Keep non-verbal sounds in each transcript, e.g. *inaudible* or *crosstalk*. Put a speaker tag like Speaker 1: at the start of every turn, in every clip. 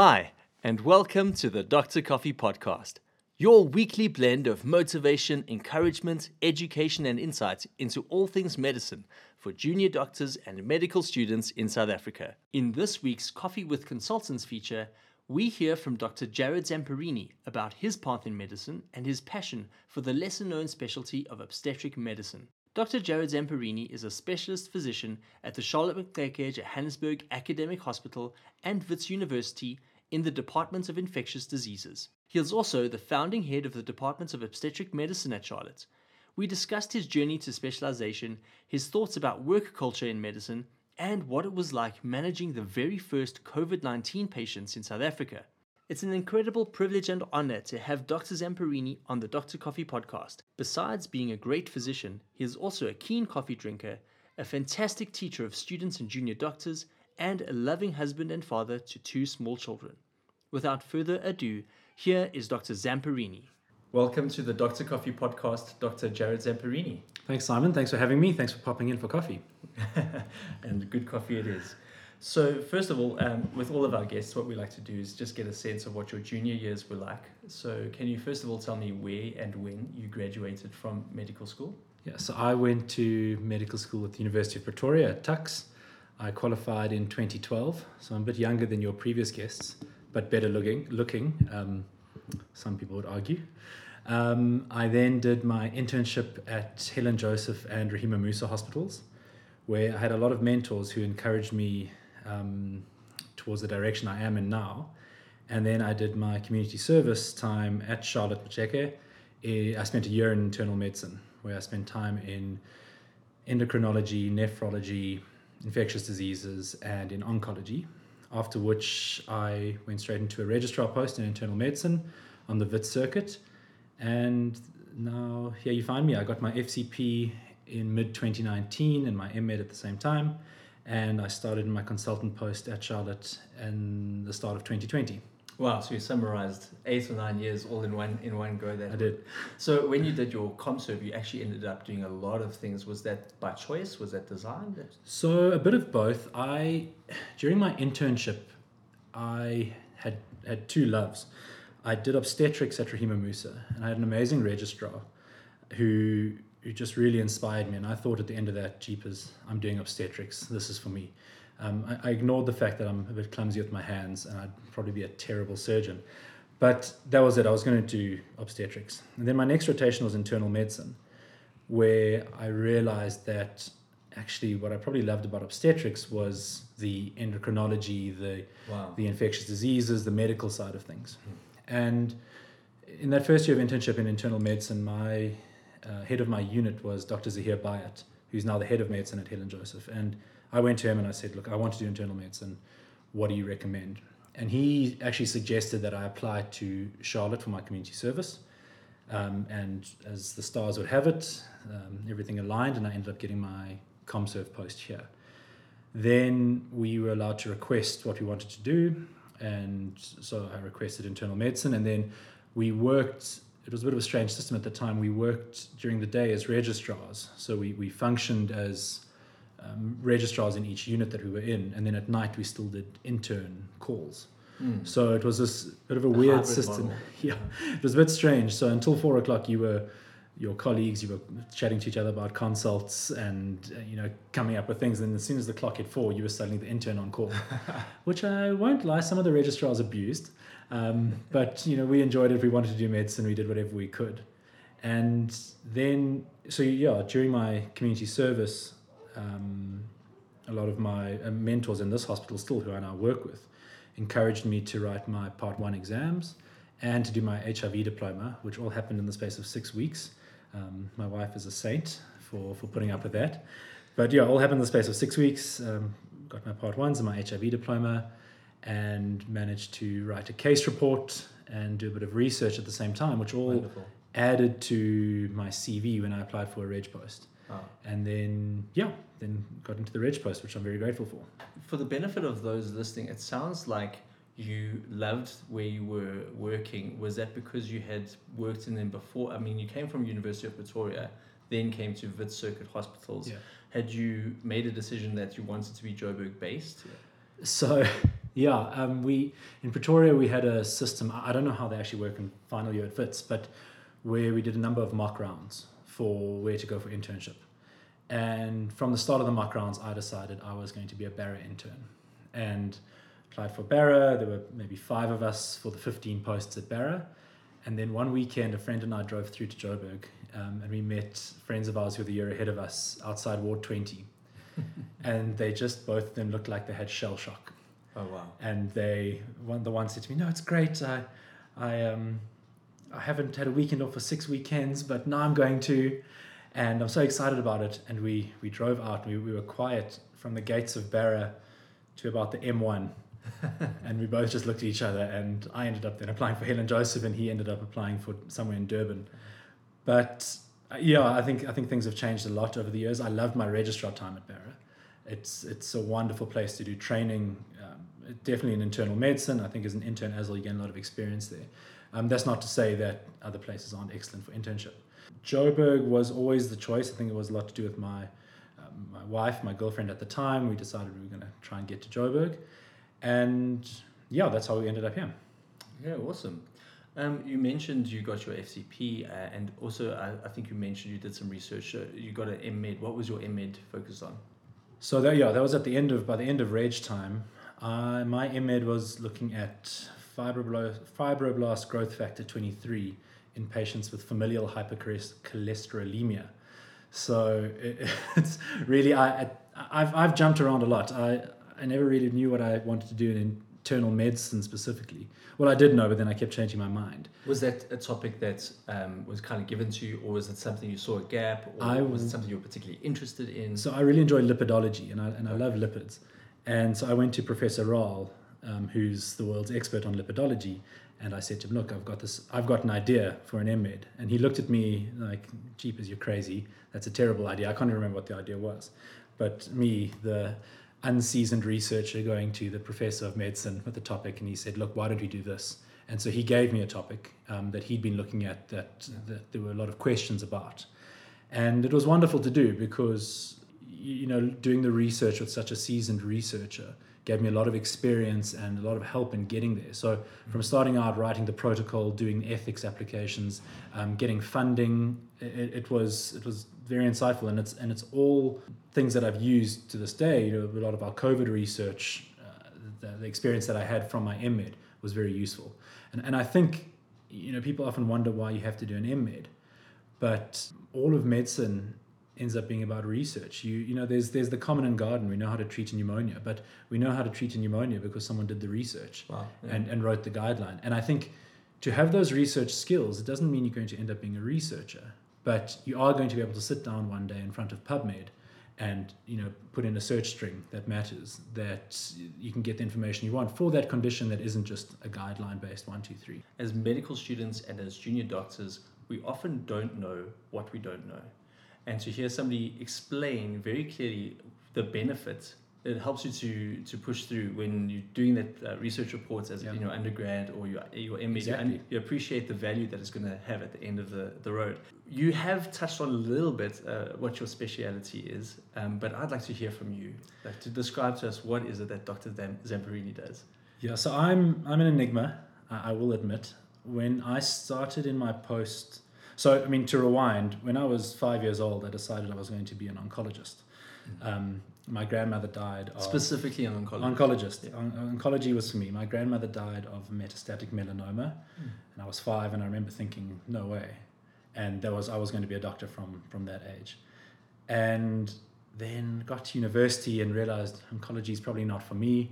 Speaker 1: Hi, and welcome to the Dr. Coffee Podcast, your weekly blend of motivation, encouragement, education, and insight into all things medicine for junior doctors and medical students in South Africa. In this week's Coffee with Consultants feature, we hear from Dr. Jarrod Zamparini about his path in medicine and his passion for the lesser known specialty of obstetric medicine. Dr. Jarrod Zamparini is a specialist physician at the Charlotte Maxeke Johannesburg Academic Hospital and Wits University in the Department of Infectious Diseases. He is also the founding head of the Department of Obstetric Medicine at Charlotte. We discussed his journey to specialization, his thoughts about work culture in medicine, and what it was like managing the very first COVID 19 patients in South Africa. It's an incredible privilege and honor to have Dr. Zamparini on the Dr. Coffee podcast. Besides being a great physician, he is also a keen coffee drinker, a fantastic teacher of students and junior doctors, and a loving husband and father to two small children. Without further ado, here is Dr. Zamparini. Welcome to the Dr. Coffee podcast, Dr. Jarrod Zamparini.
Speaker 2: Thanks, Simon. Thanks for having me. Thanks for popping in for coffee. *laughs*
Speaker 1: and good coffee it is. So, first of all, um, with all of our guests, what we like to do is just get a sense of what your junior years were like. So, can you first of all tell me where and when you graduated from medical school?
Speaker 2: Yeah, so I went to medical school at the University of Pretoria at Tuks. I qualified in 2012, so I'm a bit younger than your previous guests, but better looking. Looking, um, some people would argue. Um, I then did my internship at Helen Joseph and Rahima Moosa hospitals, where I had a lot of mentors who encouraged me um, towards the direction I am in now. And then I did my community service time at Charlotte Maxeke. I spent a year in internal medicine, where I spent time in endocrinology, nephrology, infectious diseases, and in oncology. After which, I went straight into a registrar post in internal medicine on the Wits circuit. And now here you find me. I got my FCP in mid 2019 and my MED at the same time and I started my consultant post at Charlotte in the start of 2020.
Speaker 1: Wow, so you summarized eight or nine years all in one in one go there.
Speaker 2: I did.
Speaker 1: So when you did your ComServe, you actually ended up doing a lot of things. Was that by choice? Was that designed?
Speaker 2: So a bit of both. I during my internship, I had had two loves. I did obstetrics at Rahima Moosa, and I had an amazing registrar who who just really inspired me. And I thought at the end of that, Jeepers, I'm doing obstetrics. This is for me. Um, I, I, ignored the fact that I'm a bit clumsy with my hands and I'd probably be a terrible surgeon. But that was it. I was going to do obstetrics. And then my next rotation was internal medicine, where I realized that actually what I probably loved about obstetrics was the endocrinology, the, wow. the infectious diseases, the medical side of things. Hmm. And in that first year of internship in internal medicine, my uh, head of my unit was Dr. Zahir Bayat, who's now the head of medicine at Helen Joseph. And I went to him and I said, Look, I want to do internal medicine. What do you recommend? And he actually suggested that I apply to Charlotte for my community service. Um, and as the stars would have it, um, everything aligned, and I ended up getting my ComServe post here. Then we were allowed to request what we wanted to do, and so I requested internal medicine, and then we worked it was a bit of a strange system at the time. We worked during the day as registrars, so we, we functioned as um, registrars in each unit that we were in, and then at night we still did intern calls. Mm. So it was this bit of a, a weird system. *laughs* Yeah, it was a bit strange. So until four o'clock, you were your colleagues, you were chatting to each other about consults and uh, you know coming up with things. And as soon as the clock hit four, you were suddenly the intern on call, *laughs* which I won't lie, some of the registrars abused. Um, but you know, we enjoyed it. We wanted to do medicine, we did whatever we could. And then, so yeah, during my community service, um, a lot of my uh, mentors in this hospital, still who I now work with, encouraged me to write my Part One exams and to do my HIV diploma, which all happened in the space of six weeks. Um, my wife is a saint for for putting up with that. But yeah, all happened in the space of six weeks. Um, got my Part Ones and my HIV diploma and managed to write a case report and do a bit of research at the same time, which all Wonderful. added to my CV when I applied for a reg post. Oh. And then, yeah, then got into the reg post, which I'm very grateful for.
Speaker 1: For the benefit of those listening, it sounds like you loved where you were working. Was that because you had worked in them before? I mean, you came from University of Pretoria, then came to Wits Circuit Hospitals. Yeah. Had you made a decision that you wanted to be Joburg based? *laughs*
Speaker 2: So Yeah, um, we in Pretoria we had a system. I don't know how they actually work in final year at Wits, but where we did a number of mock rounds for where to go for internship. And from the start of the mock rounds, I decided I was going to be a Bara intern, and applied for Bara. There were maybe five of us for the fifteen posts at Bara, and then one weekend, a friend and I drove through to Joburg, um, and we met friends of ours who were the year ahead of us outside Ward Twenty, *laughs* and they just both of them looked like they had shell shock
Speaker 1: Oh wow.
Speaker 2: and they one the one said to me, "No, it's great. I, I um, I haven't had a weekend off for six weekends, but now I'm going to, and I'm so excited about it." And we we drove out. We we were quiet from the gates of Bara to about the M1, *laughs* and we both just looked at each other. And I ended up then applying for Helen Joseph, and he ended up applying for somewhere in Durban. But uh, yeah, I think I think things have changed a lot over the years. I loved my registrar time at Bara. It's it's a wonderful place to do training. Um, definitely in internal medicine. I think as an intern as well, you gain a lot of experience there. Um, that's not to say that other places aren't excellent for internship. Joburg was always the choice. I think it was a lot to do with my um, my wife, my girlfriend at the time. We decided we were going to try and get to Joburg, and yeah, that's how we ended up here.
Speaker 1: Yeah, awesome. Um, you mentioned you got your FCP, uh, and also I, I think you mentioned you did some research. Uh, you got an MEd. What was your MEd focused on?
Speaker 2: So that yeah, that was at the end of by the end of reg time. Uh, my MEd was looking at fibroblast, fibroblast growth factor 23 in patients with familial hypercholesterolemia. So it, *laughs* it's really I, I I've I've jumped around a lot. I I never really knew what I wanted to do in internal medicine specifically. Well, I did know, but then I kept changing my mind.
Speaker 1: Was that a topic that um, was kind of given to you, or was it something you saw a gap, or
Speaker 2: I
Speaker 1: was it something you were particularly interested in?
Speaker 2: So I really enjoy lipidology, and I and I love lipids. And so I went to Professor Raal, um, who's the world's expert on lipidology, and I said to him, "Look, I've got this. I've got an idea for an MEd." And he looked at me like, "Jeepers, you're crazy. That's a terrible idea. I can't even remember what the idea was." But me, the unseasoned researcher, going to the professor of medicine with the topic, and he said, "Look, why don't we do this?" And so he gave me a topic um, that he'd been looking at that, that there were a lot of questions about. And it was wonderful to do because, you know, doing the research with such a seasoned researcher gave me a lot of experience and a lot of help in getting there. So, from starting out, writing the protocol, doing ethics applications, um, getting funding, it, it was it was very insightful, and it's and it's all things that I've used to this day. You know, a lot of our COVID research, uh, the, the experience that I had from my MEd was very useful, and and I think, you know, people often wonder why you have to do an MEd but all of medicine ends up being about research. You you know, there's there's the common and garden. We know how to treat a pneumonia, but we know how to treat a pneumonia because someone did the research
Speaker 1: Wow. yeah.
Speaker 2: and, and wrote the guideline. And I think to have those research skills, it doesn't mean you're going to end up being a researcher, but you are going to be able to sit down one day in front of PubMed and you know put in a search string that matters that you can get the information you want for that condition that isn't just a guideline based one two three
Speaker 1: as medical students and as junior doctors, we often don't know what we don't know. And to hear somebody explain very clearly the benefits it helps you to, to push through when you're doing that uh, research reports as
Speaker 2: Yeah.
Speaker 1: in your undergrad or your, your. You,
Speaker 2: Exactly.
Speaker 1: un- you appreciate the value that it's going to have at the end of the, the road. You have touched on a little bit uh, what your speciality is, um, but I'd like to hear from you. Like to describe to us what is it that Dr. Zam- Zamparini does?
Speaker 2: Yeah, so I'm I'm an enigma. I, I will admit. When I started in my post, so I mean to rewind, when I was five years old, I decided I was going to be an oncologist. Um, my grandmother died of
Speaker 1: Specifically an oncology.
Speaker 2: oncologist.
Speaker 1: Yeah.
Speaker 2: On- oncology was for me. My grandmother died of metastatic melanoma, and I was five, and I remember thinking, no way. And there was I was going to be a doctor from from that age, and then got to university and realized oncology is probably not for me.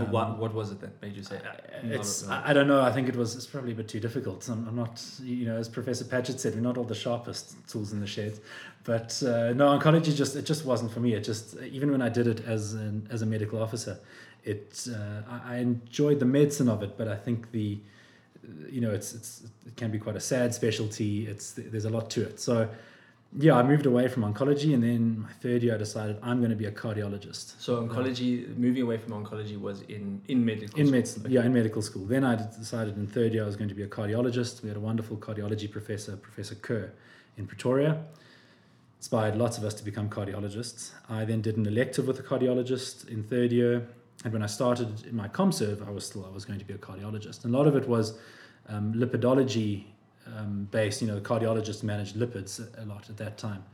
Speaker 2: Um,
Speaker 1: what, what was it that made you say, "Not
Speaker 2: it's,
Speaker 1: a- not a-"
Speaker 2: I I don't know. I think it was it's probably a bit too difficult. I'm, I'm not, you know, as Professor Patchett said, we're not all the sharpest tools in the shed. But uh, no, oncology just it just wasn't for me. It just even when I did it as an as a medical officer, it uh, I, I enjoyed the medicine of it, but I think the you know it's it's it can be quite a sad specialty. It's there's a lot to it. So yeah, I moved away from oncology, and then my third year I decided I'm going to be a cardiologist.
Speaker 1: So oncology, moving away from oncology was in in medical
Speaker 2: In
Speaker 1: school.
Speaker 2: medicine, yeah, in medical school. Then I decided in third year I was going to be a cardiologist. We had a wonderful cardiology professor, Professor Kerr, in Pretoria. Inspired lots of us to become cardiologists. I then did an elective with a cardiologist in third year. And when I started in my com serve, I was still I was going to be a cardiologist. And a lot of it was um, lipidology um, based. You know, the cardiologists managed lipids a lot at that time.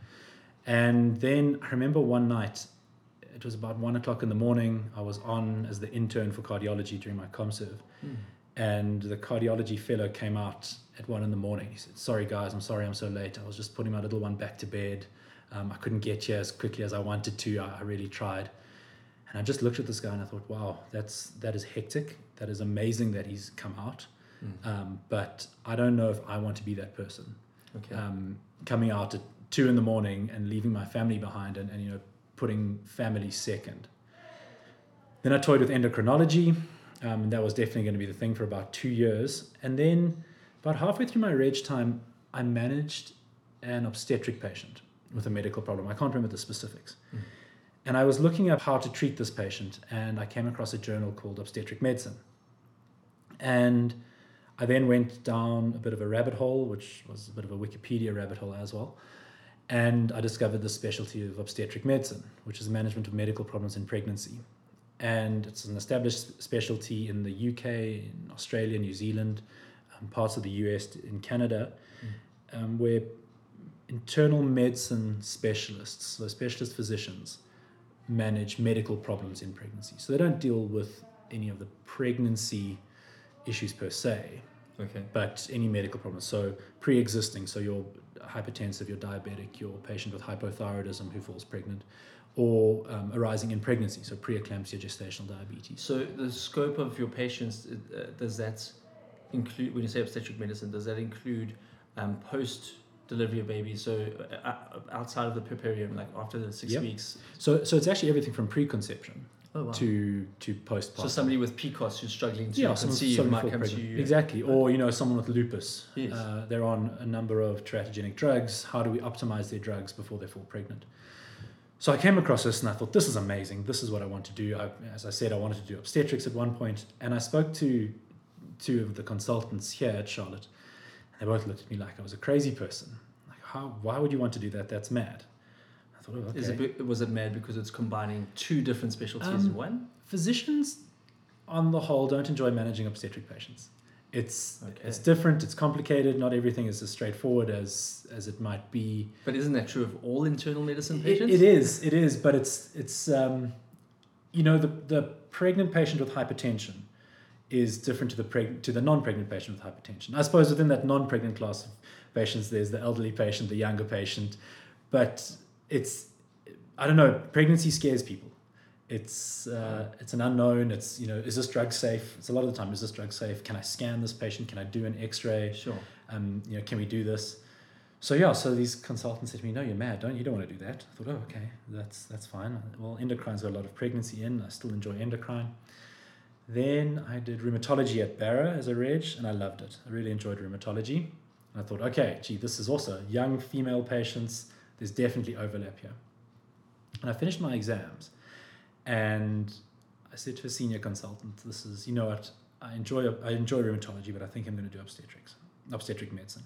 Speaker 2: And then I remember one night, it was about one o'clock in the morning. I was on as the intern for cardiology during my ComServe.
Speaker 1: Mm.
Speaker 2: And the cardiology fellow came out at one in the morning. He said, Sorry, guys, I'm sorry I'm so late. I was just putting my little one back to bed. Um, I couldn't get here as quickly as I wanted to. I, I really tried. And I just looked at this guy and I thought, wow, that's that is hectic. That is amazing that he's come out.
Speaker 1: Mm.
Speaker 2: Um, but I don't know if I want to be that person.
Speaker 1: Okay.
Speaker 2: Um, coming out at two in the morning and leaving my family behind and, and you know putting family second. Then I toyed with endocrinology. Um, and that was definitely going to be the thing for about two years. And then about halfway through my reg time, I managed an obstetric patient with a medical problem. I can't remember the specifics.
Speaker 1: Mm.
Speaker 2: And I was looking up how to treat this patient, and I came across a journal called Obstetric Medicine. And I then went down a bit of a rabbit hole, which was a bit of a Wikipedia rabbit hole as well. And I discovered the specialty of obstetric medicine, which is the management of medical problems in pregnancy. And it's an established specialty in the UK, in Australia, New Zealand, um, parts of the US, in Canada, um, where internal medicine specialists, so specialist physicians, manage medical problems in pregnancy. So they don't deal with any of the pregnancy issues per se,
Speaker 1: Okay.
Speaker 2: but any medical problems. So pre-existing, so your hypertensive, your diabetic, your patient with hypothyroidism who falls pregnant, or um, arising in pregnancy, so preeclampsia, gestational diabetes.
Speaker 1: So the scope of your patients uh, does that include when you say obstetric medicine? Does that include um, post delivery of babies? So uh, uh, outside of the puerperium, like after the six
Speaker 2: Yep.
Speaker 1: weeks.
Speaker 2: So, so it's actually everything from preconception
Speaker 1: Oh wow.
Speaker 2: to to postpartum.
Speaker 1: so somebody with PCOS who's struggling to
Speaker 2: yeah,
Speaker 1: conceive
Speaker 2: someone
Speaker 1: might
Speaker 2: before
Speaker 1: come to you.
Speaker 2: Exactly, or you know, someone with lupus.
Speaker 1: Yes.
Speaker 2: Uh, they're on a number of teratogenic drugs. How do we optimize their drugs before they fall pregnant? So I came across this and I thought, this is amazing. This is what I want to do. I, as I said, I wanted to do obstetrics at one point, and I spoke to two of the consultants here at Charlotte. And they both looked at me like I was a crazy person. Like, how? Why would you want to do that? That's mad. Okay.
Speaker 1: Is it, was it mad because it's combining two different specialties in
Speaker 2: Um,
Speaker 1: one?
Speaker 2: physicians on the whole don't enjoy managing obstetric patients it's
Speaker 1: Okay.
Speaker 2: it's different it's complicated not everything is as straightforward as as it might be
Speaker 1: But isn't that true of all internal medicine
Speaker 2: It-
Speaker 1: patients?
Speaker 2: it is it is but it's it's um you know the the pregnant patient with hypertension is different to the preg- to the non-pregnant patient with hypertension i suppose within that non-pregnant class of patients there's the elderly patient the younger patient but it's i don't know pregnancy scares people it's uh, it's an unknown it's you know is this drug safe it's a lot of the time is this drug safe can i scan this patient can i do an x-ray
Speaker 1: Sure.
Speaker 2: um, you know, can we do this? So yeah, so these consultants said to me, "No, you're mad. Don't you don't want to do that?" I thought, "Oh, okay, that's that's fine." Well, endocrine's got a lot of pregnancy in. I still enjoy endocrine. Then I did rheumatology at Bara as a reg, and I loved it. I really enjoyed rheumatology. And I thought, okay, gee, this is also young female patients. There's definitely overlap here. And I finished my exams, and I said to a senior consultant, "This is, you know what? I enjoy I enjoy rheumatology, but I think I'm going to do obstetrics, obstetric medicine."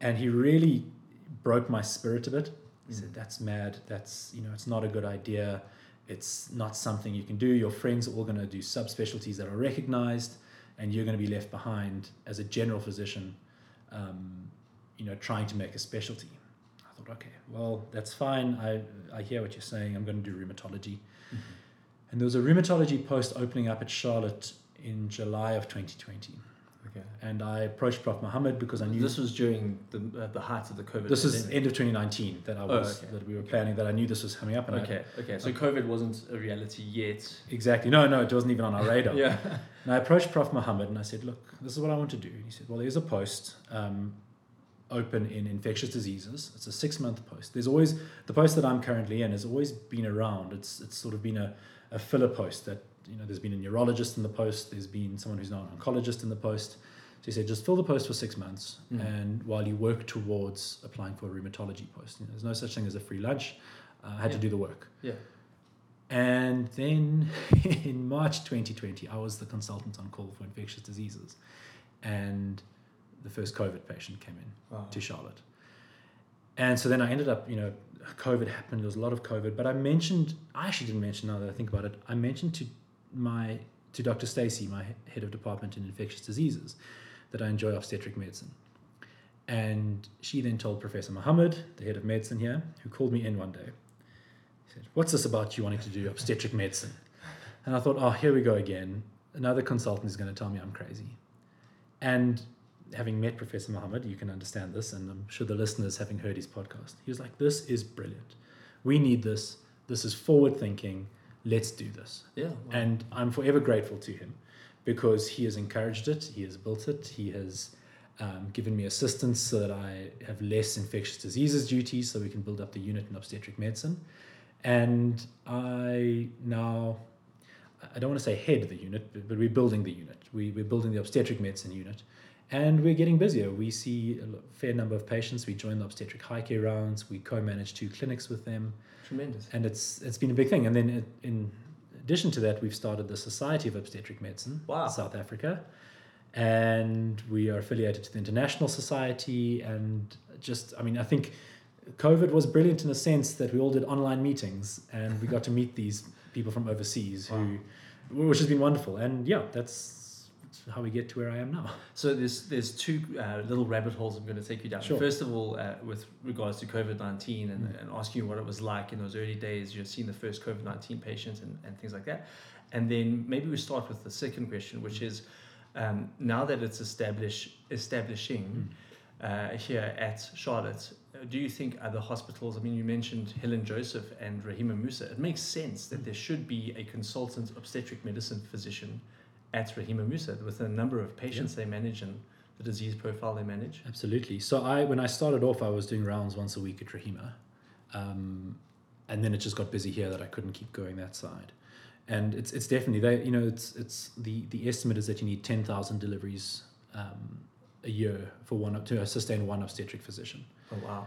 Speaker 2: And he really broke my spirit a bit. He said, "That's mad. That's you know, it's not a good idea. It's not something you can do. Your friends are all going to do subspecialties that are recognized, and you're going to be left behind as a general physician, um, you know, trying to make a specialty." Thought, okay, well, that's fine. I I hear what you're saying. I'm going to do rheumatology. And there was a rheumatology post opening up at Charlotte in July of 2020.
Speaker 1: Okay.
Speaker 2: And I approached Prof. Muhammad because I knew
Speaker 1: This was during the uh, the height of the COVID.
Speaker 2: this
Speaker 1: pandemic.
Speaker 2: end of 2019 that I
Speaker 1: Oh,
Speaker 2: was
Speaker 1: okay.
Speaker 2: that we were planning that I knew this was coming up and I,
Speaker 1: Okay. Okay. So COVID wasn't a reality yet.
Speaker 2: exactly no no it wasn't even on our radar *laughs*
Speaker 1: Yeah.
Speaker 2: and I approached Prof Muhammad and I said look this is what I want to do and he said well there's a post um, open in infectious diseases. It's a six month post. There's always the post that I'm currently in has always been around. It's it's sort of been a, a filler post that you know there's been a neurologist in the post. There's been someone who's now an oncologist in the post. So you say just fill the post for six months
Speaker 1: Mm.
Speaker 2: and while you work towards applying for a rheumatology post you know, there's no such thing as a free lunch. Uh, I had to do the work.
Speaker 1: Yeah.
Speaker 2: and then *laughs* in March 2020, I was the consultant on call for infectious diseases. And the first COVID patient came in
Speaker 1: Wow.
Speaker 2: to Charlotte. And so then I ended up, you know, COVID happened. There was a lot of COVID, but I mentioned, I actually didn't mention now that I think about it. I mentioned to my to Dr. Stacey, my head of department in infectious diseases, that I enjoy obstetric medicine. And she then told Professor Muhammad, the head of medicine here, who called me in one day. He said, What's this about you wanting to do obstetric medicine? And I thought, Oh, here we go again. Another consultant is going to tell me I'm crazy. And having met Professor Muhammad, you can understand this, and I'm sure the listeners having heard his podcast, he was like, This is brilliant. We need this. This is forward thinking. Let's do this.
Speaker 1: Yeah. wow.
Speaker 2: And I'm forever grateful to him because he has encouraged it, he has built it, he has um, given me assistance so that I have less infectious diseases duties so we can build up the unit in obstetric medicine. And I now, I don't want to say head the unit, but, but we're building the unit. We, we're building the obstetric medicine unit. And we're getting busier. We see a fair number of patients. We join the obstetric high care rounds. We co-manage two clinics with them
Speaker 1: Tremendous.
Speaker 2: and it's it's been a big thing. And then it, in addition to that, we've started the Society of Obstetric Medicine,
Speaker 1: Wow.
Speaker 2: South Africa, and we are affiliated to the International Society. And just, I mean, I think COVID was brilliant in the sense that we all did online meetings and we got to meet these people from overseas who, which has been wonderful. And yeah, that's how we get to where I am now. *laughs*
Speaker 1: So there's there's two uh, little rabbit holes I'm going to take you down.
Speaker 2: Sure.
Speaker 1: First of all, uh, with regards to COVID nineteen and, and asking you what it was like in those early days, you've seen the first COVID nineteen patients and, and things like that, and then maybe we start with the second question, which is um, now that it's establish establishing uh, here at Charlotte. uh, Do you think other hospitals? I mean, you mentioned Helen Joseph and Rahima Moosa. It makes sense that there should be a consultant obstetric medicine physician at Rahima Moosa with the number of patients they manage and the disease profile they manage.
Speaker 2: Absolutely. So I, when I started off, I was doing rounds once a week at Rahima, um, and then it just got busy here that I couldn't keep going that side. And it's it's definitely they you know it's it's the the estimate is that you need ten thousand deliveries um, a year for one to sustain one obstetric physician.
Speaker 1: Oh wow!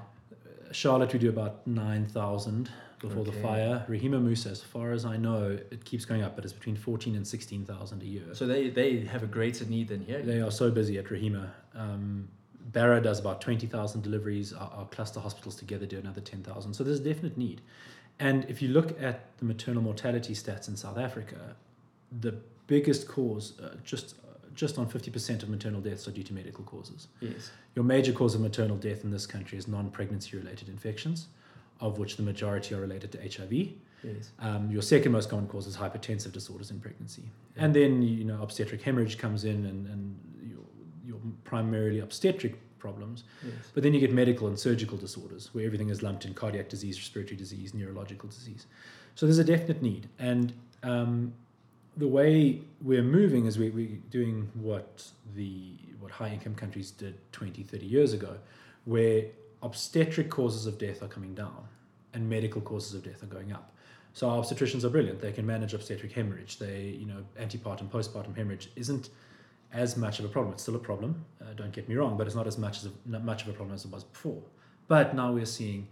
Speaker 2: Charlotte, we do about nine thousand before the fire. Rahima Moosa, as far as I know, it keeps going up, but it's between fourteen and sixteen thousand a year.
Speaker 1: So they they have a greater need than here.
Speaker 2: They are so busy at Rahima. Um, Bara does about 20,000 deliveries. Our, our cluster hospitals together do another 10,000. So there's a definite need. And if you look at the maternal mortality stats in South Africa, the biggest cause, uh, just just on 50% of maternal deaths are due to medical causes.
Speaker 1: Yes.
Speaker 2: Your major cause of maternal death in this country is non-pregnancy related infections, of which the majority are related to HIV.
Speaker 1: Yes.
Speaker 2: Um, your second most common cause is hypertensive disorders in pregnancy. And then, you know, obstetric hemorrhage comes in and, and your, your primarily obstetric problems.
Speaker 1: Yes.
Speaker 2: But then you get medical and surgical disorders where everything is lumped in cardiac disease, respiratory disease, neurological disease. So there's a definite need. And um, the way we're moving is we, we're doing what the what high income countries did 20, 30 years ago, where obstetric causes of death are coming down and medical causes of death are going up. So our obstetricians are brilliant. They can manage obstetric hemorrhage. They, you know, antepartum, postpartum hemorrhage isn't as much of a problem. It's still a problem. Uh, don't get me wrong, but it's not as much as a, much of a problem as it was before. But now we're seeing,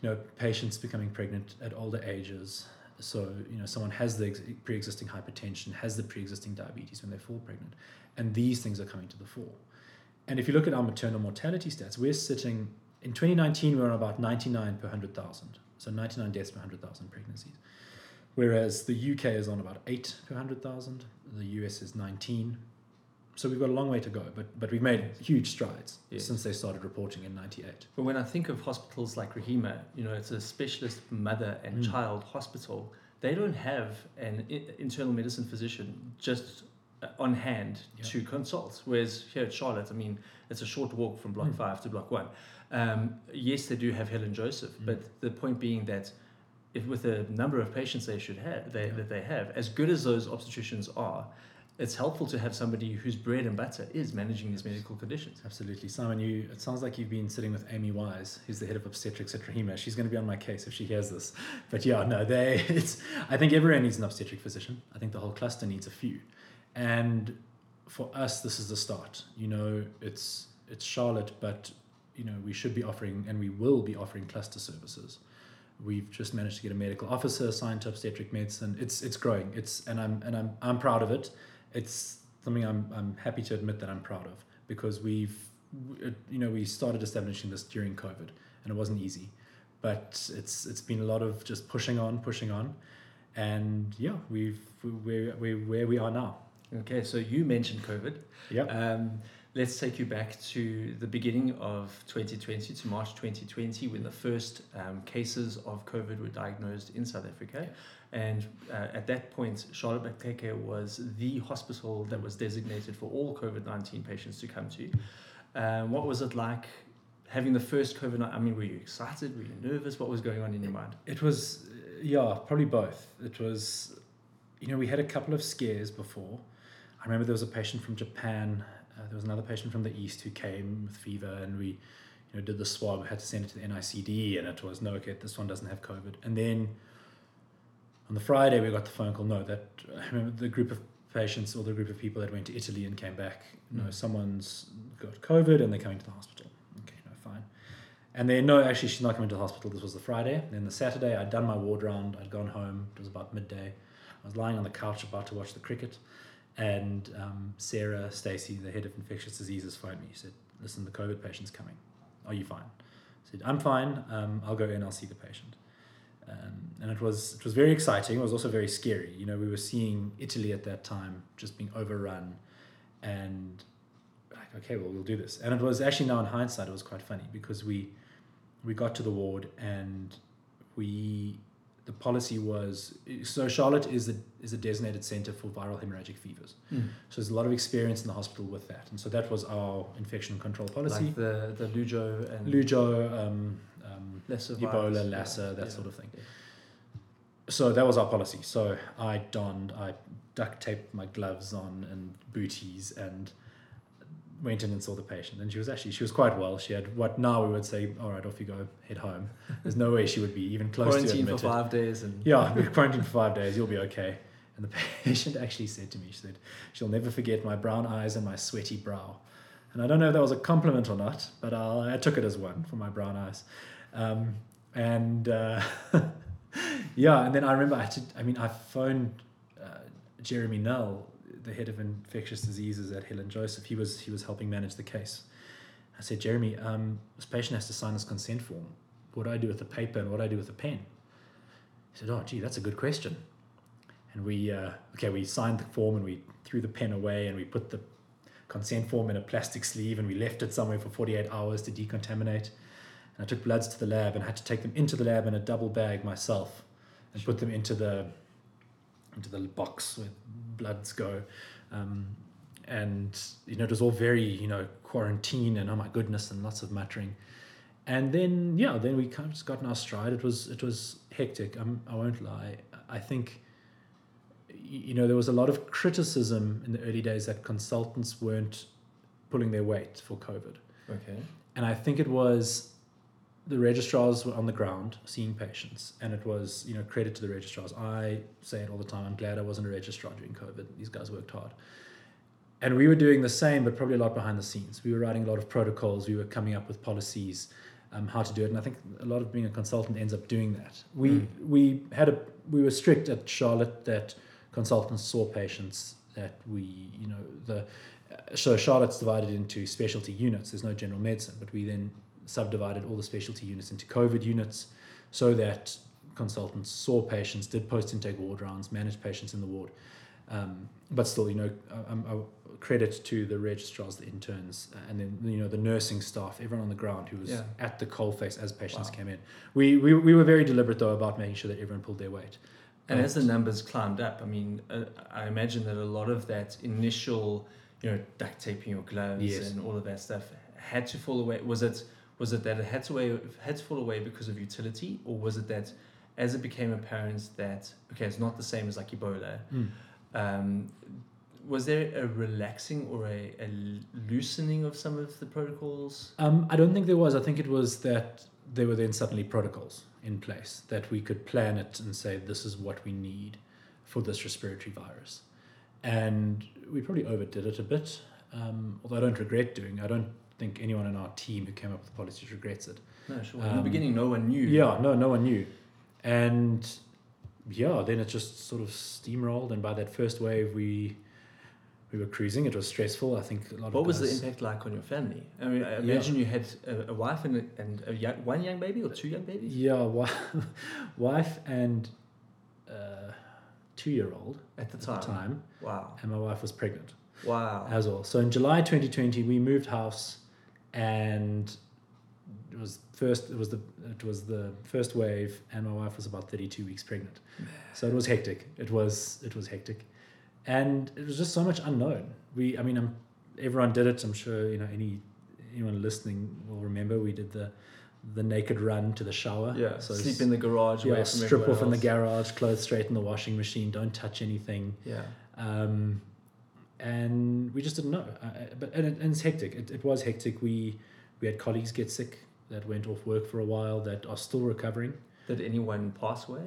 Speaker 2: you know, patients becoming pregnant at older ages. So you know, someone has the ex- pre-existing hypertension, has the pre-existing diabetes when they fall pregnant, and these things are coming to the fore. And if you look at our maternal mortality stats, we're sitting in 2019 we were on about 99 per 100,000, so 99 deaths per 100,000 pregnancies. Whereas the UK is on about 8 per 100,000, the US is 19. So we've got a long way to go, but, but we've made huge strides
Speaker 1: Yes.
Speaker 2: since they started reporting in 98.
Speaker 1: But when I think of hospitals like Rahima, you know, it's a specialist mother and
Speaker 2: Mm.
Speaker 1: child hospital. They don't have an internal medicine physician just on hand
Speaker 2: Yeah.
Speaker 1: to consult. Whereas here at Charlotte, I mean, it's a short walk from Block
Speaker 2: Mm.
Speaker 1: 5 to Block 1. Um, yes, they do have Helen Joseph,
Speaker 2: Mm.
Speaker 1: but the point being that if with the number of patients they should have, they,
Speaker 2: Yeah.
Speaker 1: that they have, as good as those obstetricians are, it's helpful to have somebody whose bread and butter is managing these medical conditions.
Speaker 2: Absolutely. Simon, you it sounds like you've been sitting with Amy Wise, who's the head of obstetrics at Rahima. She's going to be on my case if she hears this. But yeah, no, they *laughs* it's I think everyone needs an obstetric physician. I think the whole cluster needs a few. And for us this is the start. You know, it's it's Charlotte, but you know, we should be offering and we will be offering cluster services. We've just managed to get a medical officer assigned to obstetric medicine. It's it's growing. It's and I'm and I'm I'm proud of it. It's something I'm I'm happy to admit that I'm proud of because we've you know, we started establishing this during COVID, and it wasn't easy, but it's it's been a lot of just pushing on, pushing on, and yeah, we've we're, we're where we are now.
Speaker 1: Okay, so you mentioned COVID.
Speaker 2: Yeah.
Speaker 1: Um, let's take you back to the beginning of 2020 to March 2020 when the first um, cases of COVID were diagnosed in South Africa. And uh, at that point, Charlotte Maxeke was the hospital that was designated for all COVID 19 patients to come to. Um, what was it like having the first COVID? I mean, were you excited? Were you nervous? What was going on in your mind?
Speaker 2: It was, yeah, probably both. It was, you know, we had a couple of scares before. I remember there was a patient from Japan. Uh, there was another patient from the east who came with fever, and we, you know, did the swab. Had to send it to the NICD, and it was no, okay, this one doesn't have COVID. And then on the Friday, we got the phone call. No, that I remember the group of patients or the group of people that went to Italy and came back. No,
Speaker 1: Mm.
Speaker 2: someone's got COVID, and they're coming to the hospital. Okay, no, fine. And then no, actually, she's not coming to the hospital. This was the Friday. Then the Saturday, I'd done my ward round. I'd gone home. It was about midday. I was lying on the couch about to watch the cricket, and um, Sarah Stacey, the head of infectious diseases, phoned me. She said, "Listen, the COVID patient's coming. Are you fine?" I said, "I'm fine. Um, I'll go in. I'll see the patient." Um, and it was it was very exciting. It was also very scary. You know, we were seeing Italy at that time just being overrun, and like, okay, well, we'll do this. And it was actually now in hindsight, it was quite funny because we we got to the ward and we the policy was so Charlotte is a is a designated center for viral hemorrhagic fevers. So there's a lot of experience in the hospital with that, and so that was our infection control policy.
Speaker 1: Like the, the Lujo and
Speaker 2: Lujo, um, um,
Speaker 1: Lassa
Speaker 2: Ebola,
Speaker 1: virus.
Speaker 2: Lassa,
Speaker 1: Yeah,
Speaker 2: that
Speaker 1: yeah.
Speaker 2: sort of thing.
Speaker 1: Yeah.
Speaker 2: So that was our policy. So I donned, I duct taped my gloves on and booties and went in and saw the patient. And she was actually, she was quite well. She had what now we would say, all right, off you go, head home. There's no way she would be even close to
Speaker 1: quarantine for five days and
Speaker 2: Yeah, we quarantined for five days. You'll be okay. And the *laughs* patient actually said to me, she said, she'll never forget my brown eyes and my sweaty brow. And I don't know if that was a compliment or not, but i I took it as one for my brown eyes. Um, and uh, *laughs* yeah, and then I remember I had to, I mean, I phoned uh, Jeremy Null, the head of infectious diseases at Helen Joseph. He was he was helping manage the case. I said, Jeremy, um, this patient has to sign this consent form. What do I do with the paper and what do I do with the pen? He said, "Oh, gee, that's a good question." And we, uh, okay, we signed the form and we threw the pen away and we put the consent form in a plastic sleeve and we left it somewhere for 48 hours to decontaminate. And I took bloods to the lab and I had to take them into the lab in a double bag myself and put them into the into the box where bloods go. Um, and you know, it was all very you know quarantine and oh my goodness and lots of muttering. And then yeah, then we kind of just got in our stride. It was it was hectic. I'm, I won't lie. I think you know there was a lot of criticism in the early days that consultants weren't pulling their weight for COVID.
Speaker 1: okay.
Speaker 2: And I think it was the registrars were on the ground seeing patients, and it was you know credit to the registrars. I say it all the time. I'm glad I wasn't a registrar during COVID. These guys worked hard, and we were doing the same, but probably a lot behind the scenes. We were writing a lot of protocols. We were coming up with policies, um, how to do it, and I think a lot of being a consultant ends up doing that. We
Speaker 1: Mm.
Speaker 2: we had a we were strict at Charlotte that consultants saw patients that we you know the so Charlotte's divided into specialty units. There's no general medicine, but we then subdivided all the specialty units into COVID units so that consultants saw patients, did post intake ward rounds, managed patients in the ward. Um, but still, you know, um, uh, credit to the registrars, the interns, and then you know the nursing staff, everyone on the ground who was
Speaker 1: Yeah.
Speaker 2: at the coalface as patients
Speaker 1: Wow.
Speaker 2: came in. We, we we were very deliberate though about making sure that everyone pulled their weight.
Speaker 1: And
Speaker 2: But-
Speaker 1: as the numbers climbed up, I mean, uh, I imagine that a lot of that initial, you know, duct taping your gloves
Speaker 2: Yes.
Speaker 1: and all of that stuff had to fall away. Was it was it that it had to away, had to fall away because of utility, or was it that as it became apparent that okay, it's not the same as like Ebola? Um, was there a relaxing or a, a loosening of some of the protocols?
Speaker 2: Um, I don't think there was. I think it was that there were then suddenly protocols in place that we could plan it and say this is what we need for this respiratory virus, and we probably overdid it a bit. Um, although I don't regret doing. it. I don't think anyone in our team who came up with the policies regrets it.
Speaker 1: No, sure. in the
Speaker 2: Um,
Speaker 1: beginning, no one knew.
Speaker 2: Yeah, no, no one knew, and yeah, then it just sort of steamrolled, and by that first wave, we we were cruising. It was stressful. I think a lot of What
Speaker 1: was the impact like on your family? I mean, I
Speaker 2: Yeah.
Speaker 1: imagine you had a, a wife and, a, and a young, one young baby or two young babies
Speaker 2: Yeah, wi- *laughs* wife and uh, two-year-old
Speaker 1: at the
Speaker 2: at
Speaker 1: time.
Speaker 2: the time,
Speaker 1: Wow.
Speaker 2: and my wife was pregnant
Speaker 1: Wow.
Speaker 2: as well. So in July 2020, we moved house, and it was first. It was the it was the first wave, and my wife was about 32 weeks pregnant. So it was hectic. It was it was hectic, and it was just so much unknown. We, I mean, I'm, everyone did it. I'm sure you know any anyone listening will remember. We did the the naked run to the shower.
Speaker 1: yeah.
Speaker 2: So
Speaker 1: Sleep in the garage.
Speaker 2: yeah, strip off in the garage, clothes straight in the washing machine. Don't touch anything.
Speaker 1: Yeah.
Speaker 2: Um, and we just didn't know. Uh, uh, but and, it, and it's hectic. It, it was hectic. We we had colleagues get sick that went off work for a while that are still recovering.
Speaker 1: Did anyone pass away?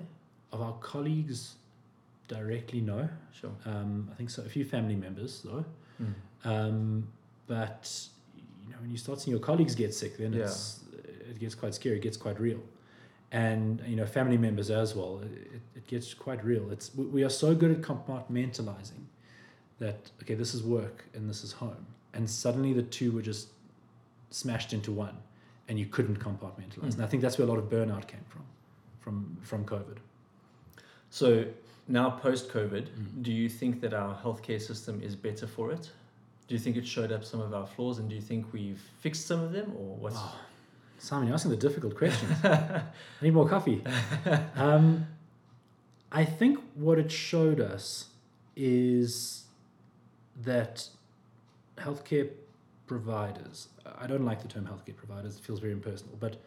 Speaker 2: Of our colleagues, directly no.
Speaker 1: Sure.
Speaker 2: Um, I think so. A few family members though.
Speaker 1: Mm.
Speaker 2: Um, but you know, when you start seeing your colleagues get sick, then
Speaker 1: Yeah.
Speaker 2: it's it gets quite scary. It gets quite real, and you know, family members as well. It, it gets quite real. It's we- we are so good at compartmentalizing that okay, this is work and this is home, and suddenly the two were just smashed into one, and you couldn't compartmentalize.
Speaker 1: Mm.
Speaker 2: And I think that's where a lot of burnout came from, from from COVID.
Speaker 1: So now post COVID,
Speaker 2: Mm.
Speaker 1: do you think that our healthcare system is better for it? Do you think it showed up some of our flaws, and do you think we've fixed some of them, or what's?
Speaker 2: Wow. Simon, you're asking the difficult questions. *laughs* I need more coffee. *laughs* Um, I think what it showed us is that healthcare providers, I don't like the term healthcare providers, it feels very impersonal, but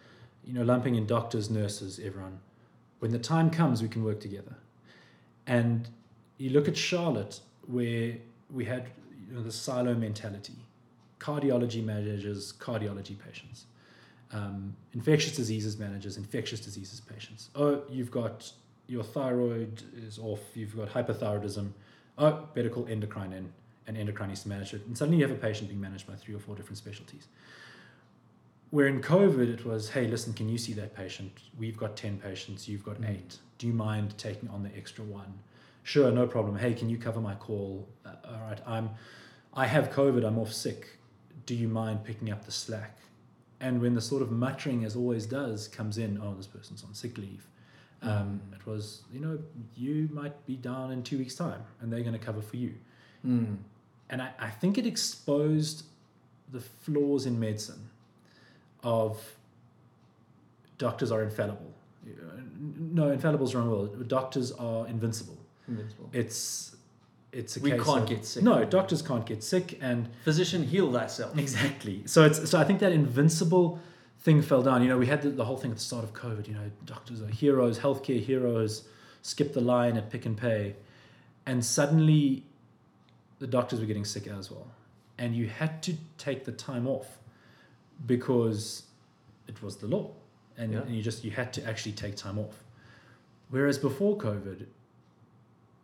Speaker 2: you know, lumping in doctors, nurses, everyone, when the time comes, we can work together. And you look at Charlotte, where we had you know, the silo mentality cardiology managers, cardiology patients um, infectious diseases managers, infectious diseases patients. Oh, you've got your thyroid is off, you've got hypothyroidism. Oh, better call endocrine in, and endocrine needs to manage it. And suddenly you have a patient being managed by three or four different specialties. Where in COVID, it was, hey, listen, can you see that patient? We've got 10 patients, you've got
Speaker 1: Mm.
Speaker 2: eight. Do you mind taking on the extra one? Sure, no problem. Hey, can you cover my call? Uh, all right, I'm, I have COVID, I'm off sick. Do you mind picking up the slack? And when the sort of muttering, as always does, comes in, oh, this person's on sick leave. Um,
Speaker 1: Mm.
Speaker 2: it was, you know, you might be down in two weeks' time and they're going to cover for you.
Speaker 1: Mm.
Speaker 2: And I, I think it exposed the flaws in medicine of doctors are infallible. No, infallible is wrong word. Doctors are invincible.
Speaker 1: Invincible.
Speaker 2: It's it's a
Speaker 1: We
Speaker 2: case
Speaker 1: can't
Speaker 2: of-
Speaker 1: get sick.
Speaker 2: No, doctors can't get sick, and
Speaker 1: Physician, heal thyself.
Speaker 2: Exactly. So it's so I think that invincible thing fell down. You know, we had the, the whole thing at the start of COVID. You know, doctors are heroes, healthcare heroes. Skip the line at Pick n Pay, and suddenly, the doctors were getting sick as well, and you had to take the time off because it was the law, and,
Speaker 1: Yeah.
Speaker 2: and you just you had to actually take time off. Whereas before COVID,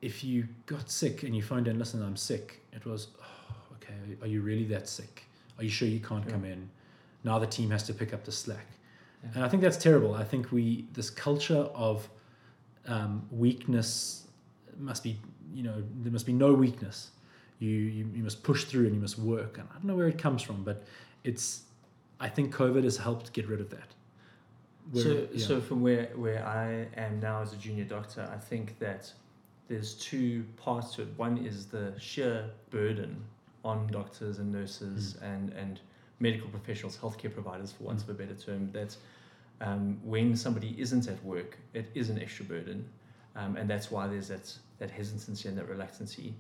Speaker 2: if you got sick and you phoned in, listen, I'm sick, it was, oh, okay, are you really that sick? Are you sure you can't
Speaker 1: Yeah.
Speaker 2: come in? Now the team has to pick up the slack.
Speaker 1: Yeah.
Speaker 2: And I think that's terrible. I think we, this culture of um, weakness must be, you know, there must be no weakness. You, you, you must push through and you must work. And I don't know where it comes from, but it's, I think COVID has helped get rid of that. Where-
Speaker 1: so,
Speaker 2: yeah.
Speaker 1: so from where, where I am now as a junior doctor, I think that there's two parts to it. One is the sheer burden on doctors and nurses and, and medical professionals, healthcare providers, for want
Speaker 2: Mm.
Speaker 1: of a better term, that um, when somebody isn't at work, it is an extra burden. Um, and that's why there's that, that hesitancy and that reluctancy.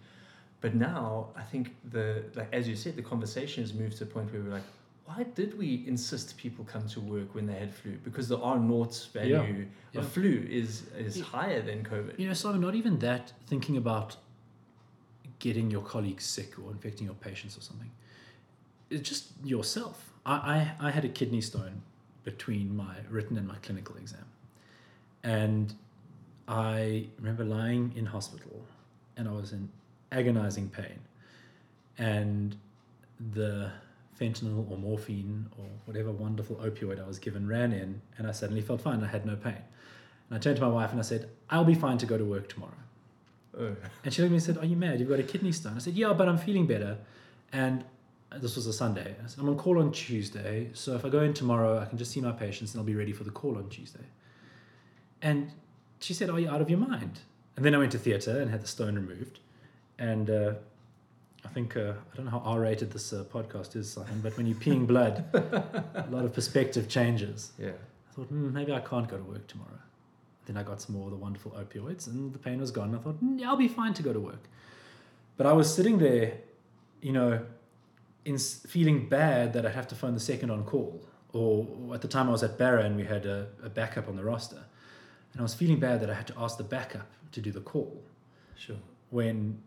Speaker 1: But now I think the like as you said, the conversation has moved to a point where we're like, why did we insist people come to work when they had flu? Because the R naught value
Speaker 2: Yeah, yeah.
Speaker 1: of flu is is
Speaker 2: Yeah.
Speaker 1: higher than COVID.
Speaker 2: You know, Simon, not even that, thinking about getting your colleagues sick or infecting your patients or something. It's just yourself. I, I, I had a kidney stone between my written and my clinical exam. And I remember lying in hospital and I was in agonizing pain. And the fentanyl or morphine or whatever wonderful opioid I was given ran in, and I suddenly felt fine. I had no pain. And I turned to my wife and I said, I'll be fine to go to work tomorrow.
Speaker 1: Oh.
Speaker 2: And she looked at me and said, Are you mad? You've got a kidney stone. I said, Yeah, but I'm feeling better. And this was a Sunday. I said, I'm on call on Tuesday. So if I go in tomorrow, I can just see my patients and I'll be ready for the call on Tuesday. And she said, Are you out of your mind? And then I went to theatre and had the stone removed. And uh, I think, uh, I don't know how R rated this uh, podcast is, Simon, but when you're peeing blood, a lot of perspective changes.
Speaker 1: Yeah.
Speaker 2: I thought, hmm, maybe I can't go to work tomorrow. Then I got some more of the wonderful opioids and the pain was gone. I thought, yeah, I'll be fine to go to work. But I was sitting there, you know, in feeling bad that I'd have to phone the second on call. Or at the time I was at Bara and we had a, a backup on the roster. And I was feeling bad that I had to ask the backup to do the call
Speaker 1: Sure.
Speaker 2: when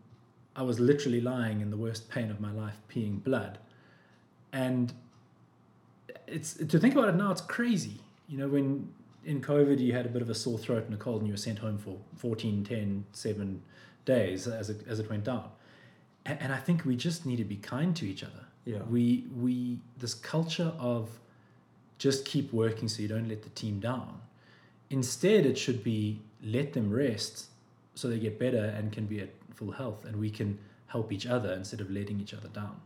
Speaker 2: I was literally lying in the worst pain of my life, peeing blood. And it's to think about it now, it's crazy. You know, when in COVID you had a bit of a sore throat and a cold and you were sent home for 14, 10, 7 days as it, as it went down. And, and I think we just need to be kind to each other.
Speaker 1: Yeah.
Speaker 2: We, we, this culture of just keep working so you don't let the team down. Instead, it should be let them rest so they get better and can be at full health and we can help each other instead of letting each other down.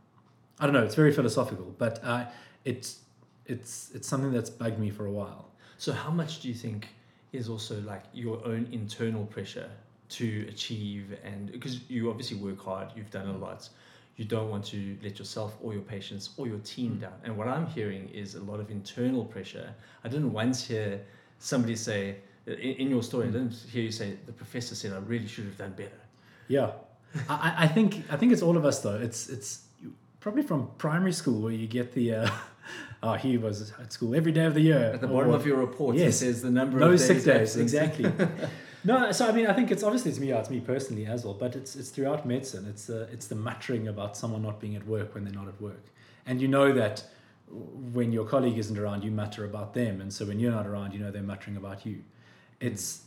Speaker 2: I don't know, it's very philosophical, but uh, it's, it's, it's something that's bugged me for a while.
Speaker 1: So, how much do you think is also like your own internal pressure to achieve? And because you obviously work hard, you've done a lot, you don't want to let yourself or your patients or your team
Speaker 2: Mm.
Speaker 1: down. And what I'm hearing is a lot of internal pressure. I didn't once hear somebody say, in, in your story, I
Speaker 2: Mm.
Speaker 1: didn't hear you say, the professor said, I really should have done better.
Speaker 2: Yeah, I, I- think I think it's all of us though. It's it's probably from primary school where you get the uh, *laughs* oh he was at school every day of the year
Speaker 1: At the bottom
Speaker 2: what-
Speaker 1: of your report,
Speaker 2: Yes.
Speaker 1: it says the number
Speaker 2: no
Speaker 1: of
Speaker 2: sick
Speaker 1: days
Speaker 2: days exactly. *laughs* no, so I mean I think it's obviously it's me. It's me personally as well, but it's it's throughout medicine. It's the it's the muttering about someone not being at work when they're not at work, and you know that when your colleague isn't around, you mutter about them, and so when you're not around, you know they're muttering about you. It's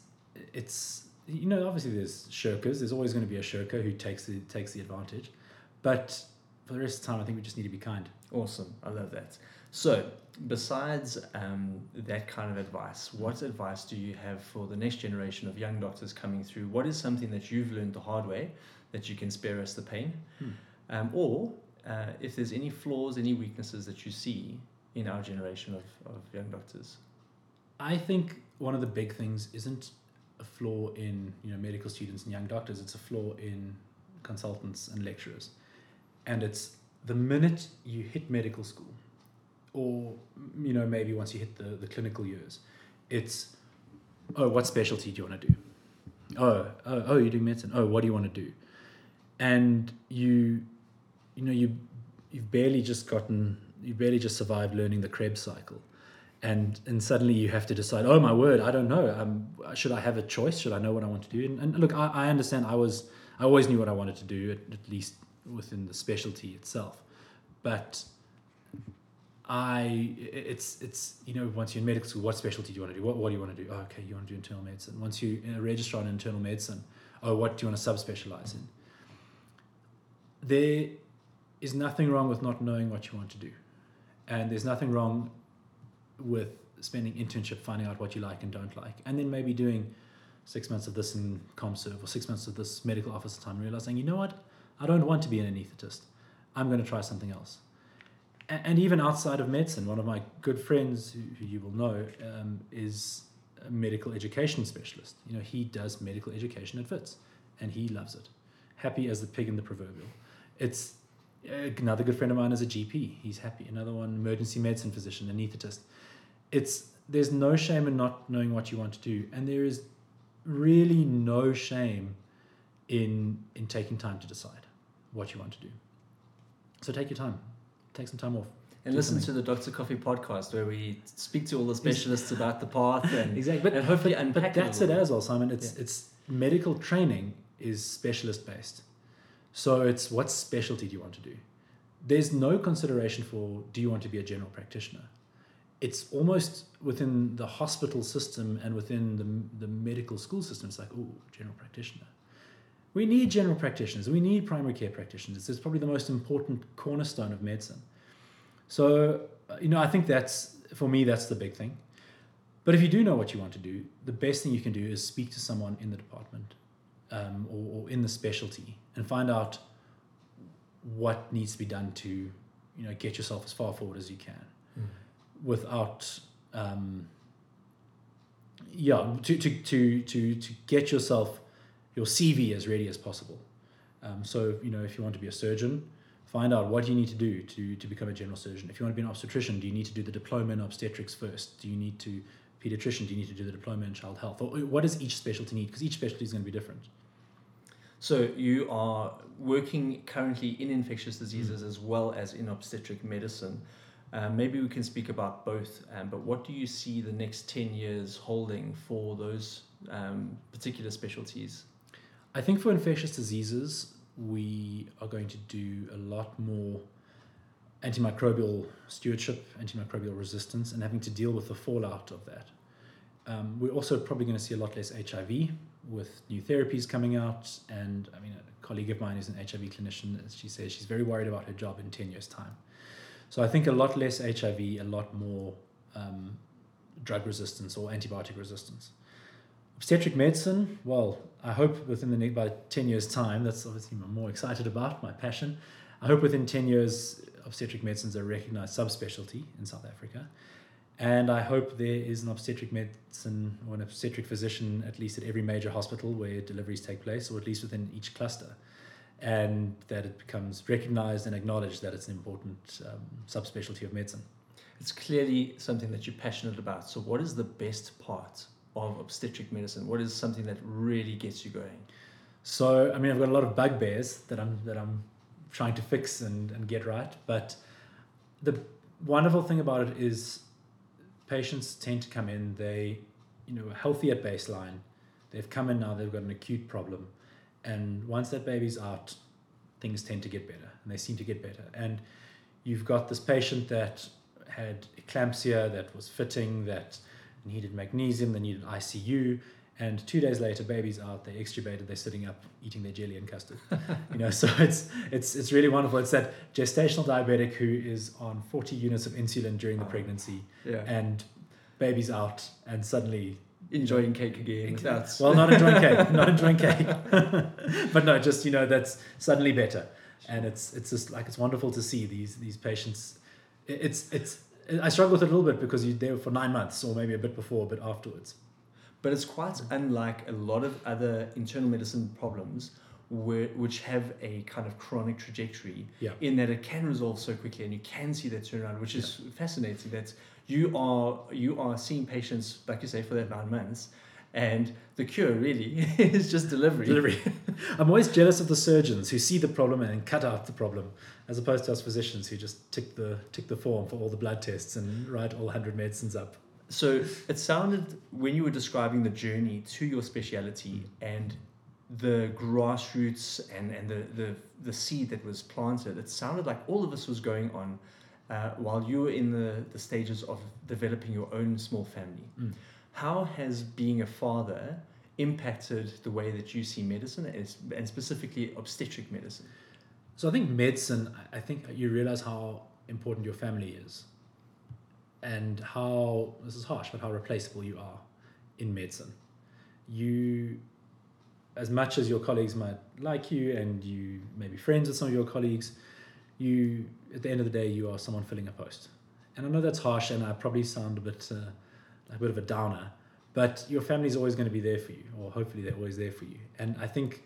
Speaker 2: it's you know obviously there's shirkers. There's always going to be a shirker who takes the takes the advantage, but for the rest of the time, I think we just need to be kind.
Speaker 1: Awesome. I love that. So, besides um, that kind of advice, what advice do you have for the next generation of young doctors coming through? What is something that you've learned the hard way that you can spare us the pain?
Speaker 2: Hmm.
Speaker 1: Um, or uh, if there's any flaws, any weaknesses that you see in our generation of, of young doctors?
Speaker 2: I think one of the big things isn't a flaw in you know medical students and young doctors. It's a flaw in consultants and lecturers, and it's the minute you hit medical school, or you know maybe once you hit the the clinical years, it's oh what specialty do you want to do? Oh oh oh you're doing medicine. Oh what do you want to do? And you you know you you've barely just gotten you barely just survived learning the Krebs cycle and and suddenly you have to decide oh my word i don't know. Um, should i have a choice? Should i know what i want to do? And, and look I, I understand i was i always knew what i wanted to do at, at least within the specialty itself. But i it's it's you know once you're in medical school what specialty do you want to do? What, what do you want to do? Oh, okay you want to do internal medicine. Once you register on internal medicine oh what do you want to subspecialize in? There is nothing wrong with not knowing what you want to do. And there's nothing wrong with spending internship finding out what you like and don't like and then maybe doing six months of this in comserve or six months of this medical officer time and realizing you know what? I don't want to be an anesthetist i'm going to try something else. A- and even outside of medicine one of my good friends who, who you will know um, is a medical education specialist. You know he does medical education at Wits and he loves it. Happy as the pig in the proverbial. It's Uh, another good friend of mine is a gp he's happy. Another one emergency medicine physician anesthetist it's there's no shame in not knowing what you want to do. And there is really no shame in in taking time to decide what you want to do. So take your time. Take some time off.
Speaker 1: And listen
Speaker 2: something.
Speaker 1: to the Dr. Coffee podcast where we speak to all the specialists about the path and, *laughs*
Speaker 2: exactly but,
Speaker 1: and hopefully
Speaker 2: but,
Speaker 1: unpack
Speaker 2: but that's it as well simon. It's it's medical training is specialist based so it's what specialty do you want to do? There's no consideration for do you want to be a general practitioner? It's almost within the hospital system and within the, the medical school system it's like oh general practitioner. We need general practitioners. We need primary care practitioners. It's probably the most important cornerstone of medicine. So uh, you know i think that's for me that's the big thing. But if you do know what you want to do the best thing you can do is speak to someone in the department um, or, or in the specialty and find out what needs to be done to you know get yourself as far forward as you can without um, yeah to, to, to, to, to get yourself your cv as ready as possible. Um, so you know if you want to be a surgeon find out what you need to do to, to become a general surgeon. If you want to be an obstetrician do you need to do the diploma in obstetrics first? Do you need to pediatrician do you need to do the diploma in child health? Or what does each specialty need? Because each specialty is going to be different
Speaker 1: So you are working currently in infectious diseases as well as in obstetric medicine. Uh, maybe we can speak about both, um, but what do you see the next 10 years holding for those um, particular specialties?
Speaker 2: I think for infectious diseases, we are going to do a lot more antimicrobial stewardship, antimicrobial resistance, and having to deal with the fallout of that. Um, we're also probably going to see a lot less HIV with new therapies coming out. And I mean, a colleague of mine is an HIV clinician, she says, she's very worried about her job in 10 years' time. So I think a lot less HIV, a lot more um, drug resistance or antibiotic resistance. Obstetric medicine, well, I hope within the next, by 10 years' time, that's obviously I'm more excited about, my passion. I hope within 10 years, obstetric medicine is a recognized subspecialty in South Africa. And I hope there is an obstetric medicine or an obstetric physician, at least at every major hospital where deliveries take place, or at least within each cluster. And that it becomes recognized and acknowledged that it's an important um, subspecialty of medicine.
Speaker 1: It's clearly something that you're passionate about. So, what is the best part of obstetric medicine? What is something that really gets you going?
Speaker 2: So, I mean, I've got a lot of bugbears that I'm that I'm trying to fix and, and get right. But the wonderful thing about it is patients tend to come in, they, you know, are healthy at baseline. They've come in now, they've got an acute problem. And once that baby's out, things tend to get better and they seem to get better. And you've got this patient that had eclampsia, that was fitting, that needed magnesium, they needed ICU. And two days later, baby's out, they're extubated, they're sitting up eating their jelly and custard. *laughs* you know, so it's it's it's really wonderful. It's that gestational diabetic who is on 40 units of insulin during the pregnancy
Speaker 1: Yeah.
Speaker 2: and baby's out and suddenly
Speaker 1: Enjoying cake again. That's
Speaker 2: well not enjoying cake *laughs* not enjoying cake *laughs* but no just you know that's suddenly better and it's it's just like it's wonderful to see these these patients it's it's i struggle with it a little bit because you're there for nine months or maybe a bit before but afterwards
Speaker 1: But it's quite unlike a lot of other internal medicine problems where, which have a kind of chronic trajectory
Speaker 2: Yeah.
Speaker 1: in that it can resolve so quickly and you can see that turnaround, which is fascinating that you are you are seeing patients, like you say, for that nine months and the cure really *laughs* is just delivery.
Speaker 2: delivery *laughs* i'm always jealous of the surgeons who see the problem and cut out the problem as opposed to us physicians who just tick the tick the form for all the blood tests and write all 100 medicines up
Speaker 1: So it sounded when you were describing the journey to your speciality and the grassroots and, and the, the, the seed that was planted, it sounded like all of this was going on uh, while you were in the, the stages of developing your own small family.
Speaker 2: Mm.
Speaker 1: How has being a father impacted the way that you see medicine and, and specifically obstetric medicine?
Speaker 2: So I think medicine, I- I think you realize how important your family is and how, this is harsh, but how replaceable you are in medicine. You, as much as your colleagues might like you and you may be friends with some of your colleagues, you, at the end of the day, you are someone filling a post. And I know that's harsh and I probably sound a bit, uh, like a bit of a downer, but your family's always going to be there for you, or hopefully they're always there for you. And I think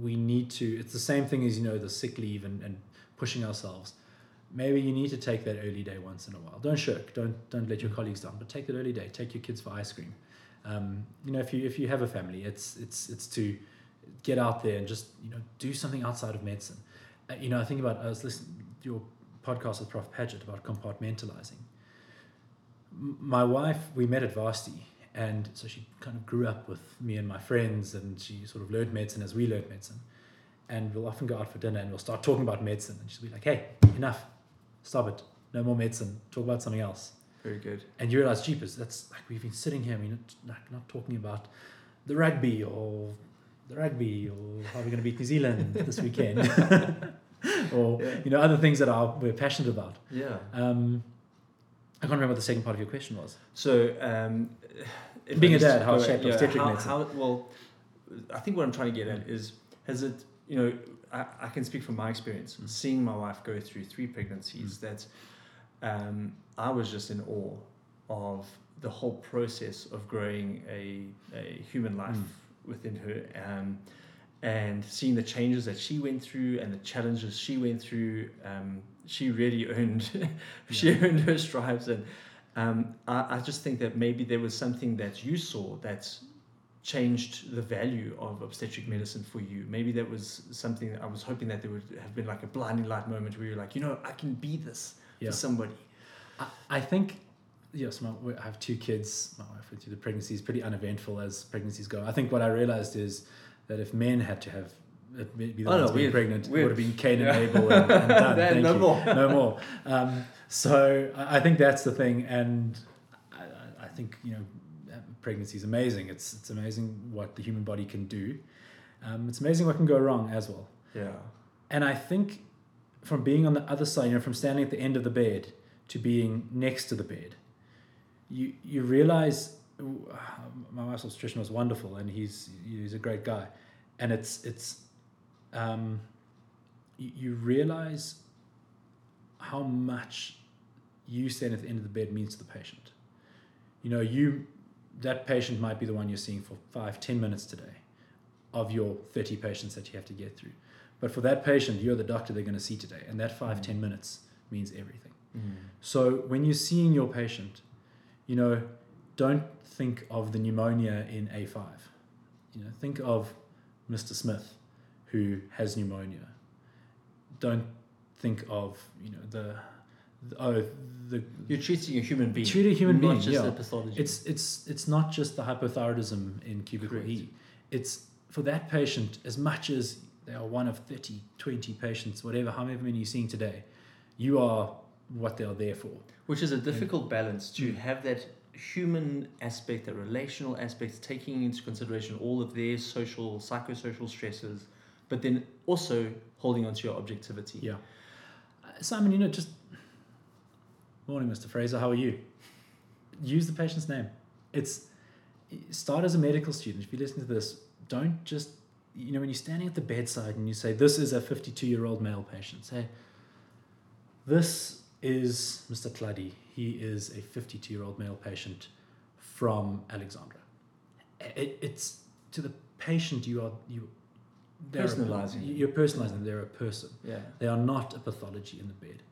Speaker 2: we need to it's the same thing as you know the sick leave and, and pushing ourselves maybe you need to take that early day once in a while. Don't shirk. Don't don't let your colleagues down but take that early day. Take your kids for ice cream. Um, you know if you if you have a family it's it's it's to get out there and just you know do something outside of medicine. Uh, you know i think about i was listening to your podcast with prof. Paget about compartmentalizing. M- my wife we met at varsity and so she kind of grew up with me and my friends and she sort of learned medicine as we learned medicine. And we'll often go out for dinner and we'll start talking about medicine and she'll be like hey enough stop it no more medicine talk about something else
Speaker 1: Very good.
Speaker 2: and you realize jeepers that's like we've been sitting here we're not, like, not talking about the rugby or the rugby or how we're going to beat new zealand *laughs* this weekend *laughs* or
Speaker 1: Yeah.
Speaker 2: you know other things that are we're passionate about
Speaker 1: Yeah.
Speaker 2: um, i can't remember what the second part of your question was
Speaker 1: So, um,
Speaker 2: Being a dad, how it shaped obstetric
Speaker 1: how,
Speaker 2: medicine.
Speaker 1: how, well, I think what I'm trying to get at is has it you know I, I can speak from my experience
Speaker 2: Mm.
Speaker 1: seeing my wife go through three pregnancies that um, I was just in awe of the whole process of growing a, a human life
Speaker 2: Mm.
Speaker 1: within her um, and seeing the changes that she went through and the challenges she went through um, she really *laughs* earned she
Speaker 2: Yeah.
Speaker 1: earned her stripes and um, I, I just think that maybe there was something that you saw that changed the value of obstetric medicine for you. Maybe that was something I was hoping that there would have been like a blinding light moment where you're like, you know, I can be this
Speaker 2: Yeah.
Speaker 1: for somebody.
Speaker 2: I, I think yes, my, I have two kids. My wife went through the pregnancy is pretty uneventful as pregnancies go. I think what I realized is that if men had to have be the
Speaker 1: Oh,
Speaker 2: ones
Speaker 1: no,
Speaker 2: being pregnant, it
Speaker 1: we'd-
Speaker 2: have been Cain and
Speaker 1: Yeah. *laughs*
Speaker 2: Abel and, and done. *laughs* Thank
Speaker 1: no
Speaker 2: you.
Speaker 1: more.
Speaker 2: no more. Um, so I I think that's the thing, and I, I- think you know, pregnancy is amazing. It's it's amazing what the human body can do. Um, it's amazing what can go wrong as well.
Speaker 1: Yeah.
Speaker 2: And I think from being on the other side, you know, from standing at the end of the bed to being next to the bed, you you realize ooh, my wife's obstetrician was wonderful, and he's he's a great guy, and it's it's um, you, you realize how much you stand at the end of the bed means to the patient. You know, you that patient might be the one you're seeing for five, ten minutes today of your 30 patients that you have to get through. But for that patient, you're the doctor they're going to see today. And that five,
Speaker 1: Mm.
Speaker 2: 10 minutes means everything.
Speaker 1: Mm.
Speaker 2: So when you're seeing your patient, you know, don't think of the pneumonia in A5. You know, think of Mr. Smith who has pneumonia. Don't think of, you know, the oh, the
Speaker 1: You're treating a human being.
Speaker 2: Treat a human
Speaker 1: not
Speaker 2: being,
Speaker 1: just
Speaker 2: yeah. it's it's it's not just the hypothyroidism in cubicle
Speaker 1: Correct.
Speaker 2: E. It's for that patient as much as they are one of 30, 20 patients, whatever, however many you're seeing today, you are what they are there for.
Speaker 1: Which is a difficult balance to
Speaker 2: Mm.
Speaker 1: have that human aspect, that relational aspect, taking into consideration all of their social, psychosocial stresses, but then also holding on to your objectivity.
Speaker 2: Yeah. Uh, Simon, you know, just morning, Mr. Fraser. How are you? Use the patient's name. It's start as a medical student. If you listen to this, don't just you know when you're standing at the bedside and you say this is a 52 year old male patient. Say this is Mr. Cluddy. He is a 52 year old male patient from Alexandra. It, it's to the patient you are you. they're a-. You're personalizing. They're a person.
Speaker 1: Yeah.
Speaker 2: They are not a pathology in the bed,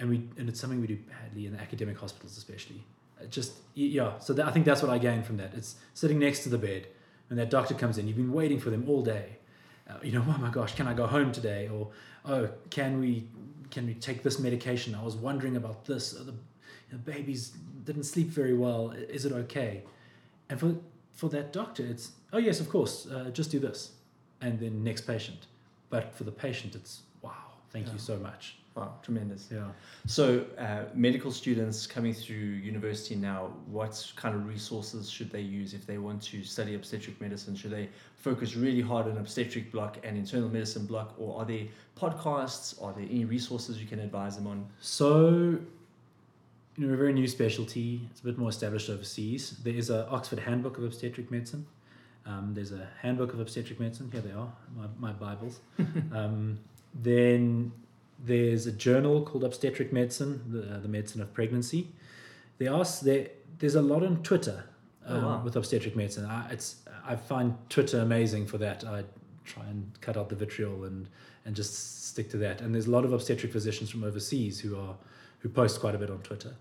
Speaker 2: and we and it's something we do badly in academic hospitals, especially. Uh, Just yeah, so that, I think that's what I gain from that. It's sitting next to the bed when that doctor comes in. You've been waiting for them all day. Uh, you know, *laughs* oh my gosh, can I go home today? Or oh, can we can we take this medication? I was wondering about this. Uh, The, the babies didn't sleep very well. Is it okay? And for for that doctor, it's oh yes, of course. Uh, just do this, and then next patient. But for the patient, it's wow. Thank
Speaker 1: Yeah.
Speaker 2: you so much.
Speaker 1: Wow, tremendous.
Speaker 2: Yeah.
Speaker 1: So, uh, medical students coming through university now, what kind of resources should they use if they want to study obstetric medicine? Should they focus really hard on obstetric block and internal medicine block, or are there podcasts? Are there any resources you can advise them on?
Speaker 2: So, you know, a very new specialty. It's a bit more established overseas. There is a Oxford Handbook of Obstetric Medicine. Um, there's a Handbook of Obstetric Medicine. Here they are, my, my Bibles. *laughs* um, then there's a journal called Obstetric Medicine, the, uh, the medicine of pregnancy. There are s- there, there's a lot on Twitter
Speaker 1: Oh,
Speaker 2: um,
Speaker 1: wow.
Speaker 2: with obstetric medicine. I, it's I find Twitter amazing for that. I try and cut out the vitriol and and just stick to that. And there's a lot of obstetric physicians from overseas who are who post quite a bit on Twitter.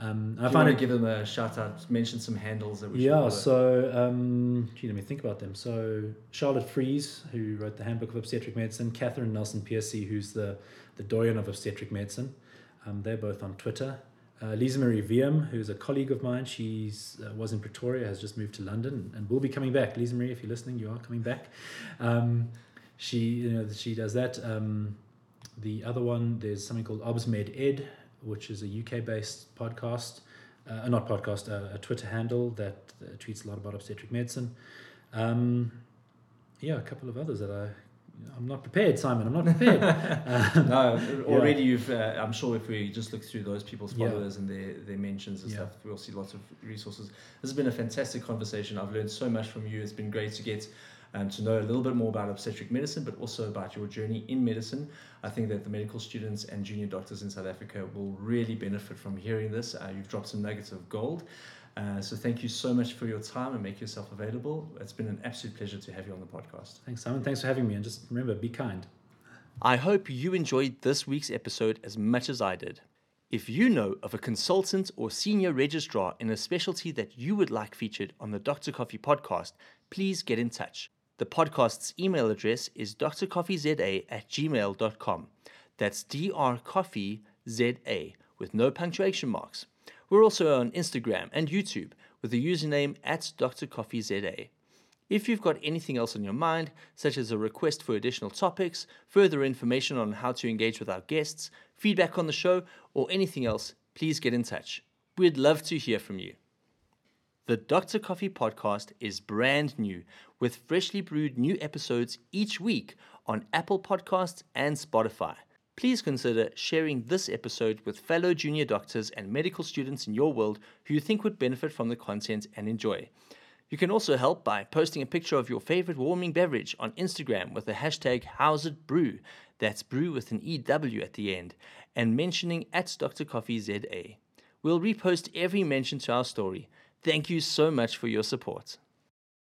Speaker 2: Um, I find
Speaker 1: want
Speaker 2: it
Speaker 1: to give them a shout out? Mention some handles that we
Speaker 2: yeah, so um, gee, let me think about them. So Charlotte Frise, who wrote the Handbook of Obstetric Medicine, Catherine Nelson Piercy, who's the the doyen of obstetric medicine. Um, they're both on Twitter. Uh, Lisa Marie Wiem, who's a colleague of mine, she's uh, was in Pretoria, has just moved to London, and will be coming back. Lisa Marie, if you're listening, you are coming back. Um, she, you know, she does that. Um, the other one, there's something called ObsMed Ed, which is a UK-based podcast uh, not podcast, uh, a Twitter handle that uh, tweets a lot about obstetric medicine. Um, yeah, a couple of others that I, I'm not prepared, Simon. I'm not prepared. *laughs* uh,
Speaker 1: no, *laughs* already you've. Uh, I'm sure if we just look through those people's
Speaker 2: Yeah.
Speaker 1: followers and their their mentions and
Speaker 2: Yeah.
Speaker 1: stuff, we'll see lots of resources. This has been a fantastic conversation. I've learned so much from you. It's been great to get
Speaker 3: um, to know a little bit more about obstetric medicine, but also about your journey in medicine. I think that the medical students and junior doctors in South Africa will really benefit from hearing this. Uh, you've dropped some nuggets of gold. Uh, so thank you so much for your time and make yourself available. It's been an absolute pleasure to have you on the podcast.
Speaker 2: Thanks, Simon. Thanks for having me. And just remember, be kind.
Speaker 1: I hope you enjoyed this week's episode as much as I did. If you know of a consultant or senior registrar in a specialty that you would like featured on the Dr. Coffee podcast, please get in touch. The podcast's email address is drcoffeeza at gmail.com. That's drcoffeeza with no punctuation marks. We're also on Instagram and YouTube with the username at drcoffeeza. If you've got anything else on your mind, such as a request for additional topics, further information on how to engage with our guests, feedback on the show, or anything else, please get in touch. We'd love to hear from you. The Dr. Coffee podcast is brand new with freshly brewed new episodes each week on Apple Podcasts and Spotify. Please consider sharing this episode with fellow junior doctors and medical students in your world who you think would benefit from the content and enjoy. You can also help by posting a picture of your favorite warming beverage on Instagram with the hashtag HowsItBrew, that's brew with an EW at the end, and mentioning at Dr. Coffee ZA. We'll repost every mention to our story. Thank you so much for your support.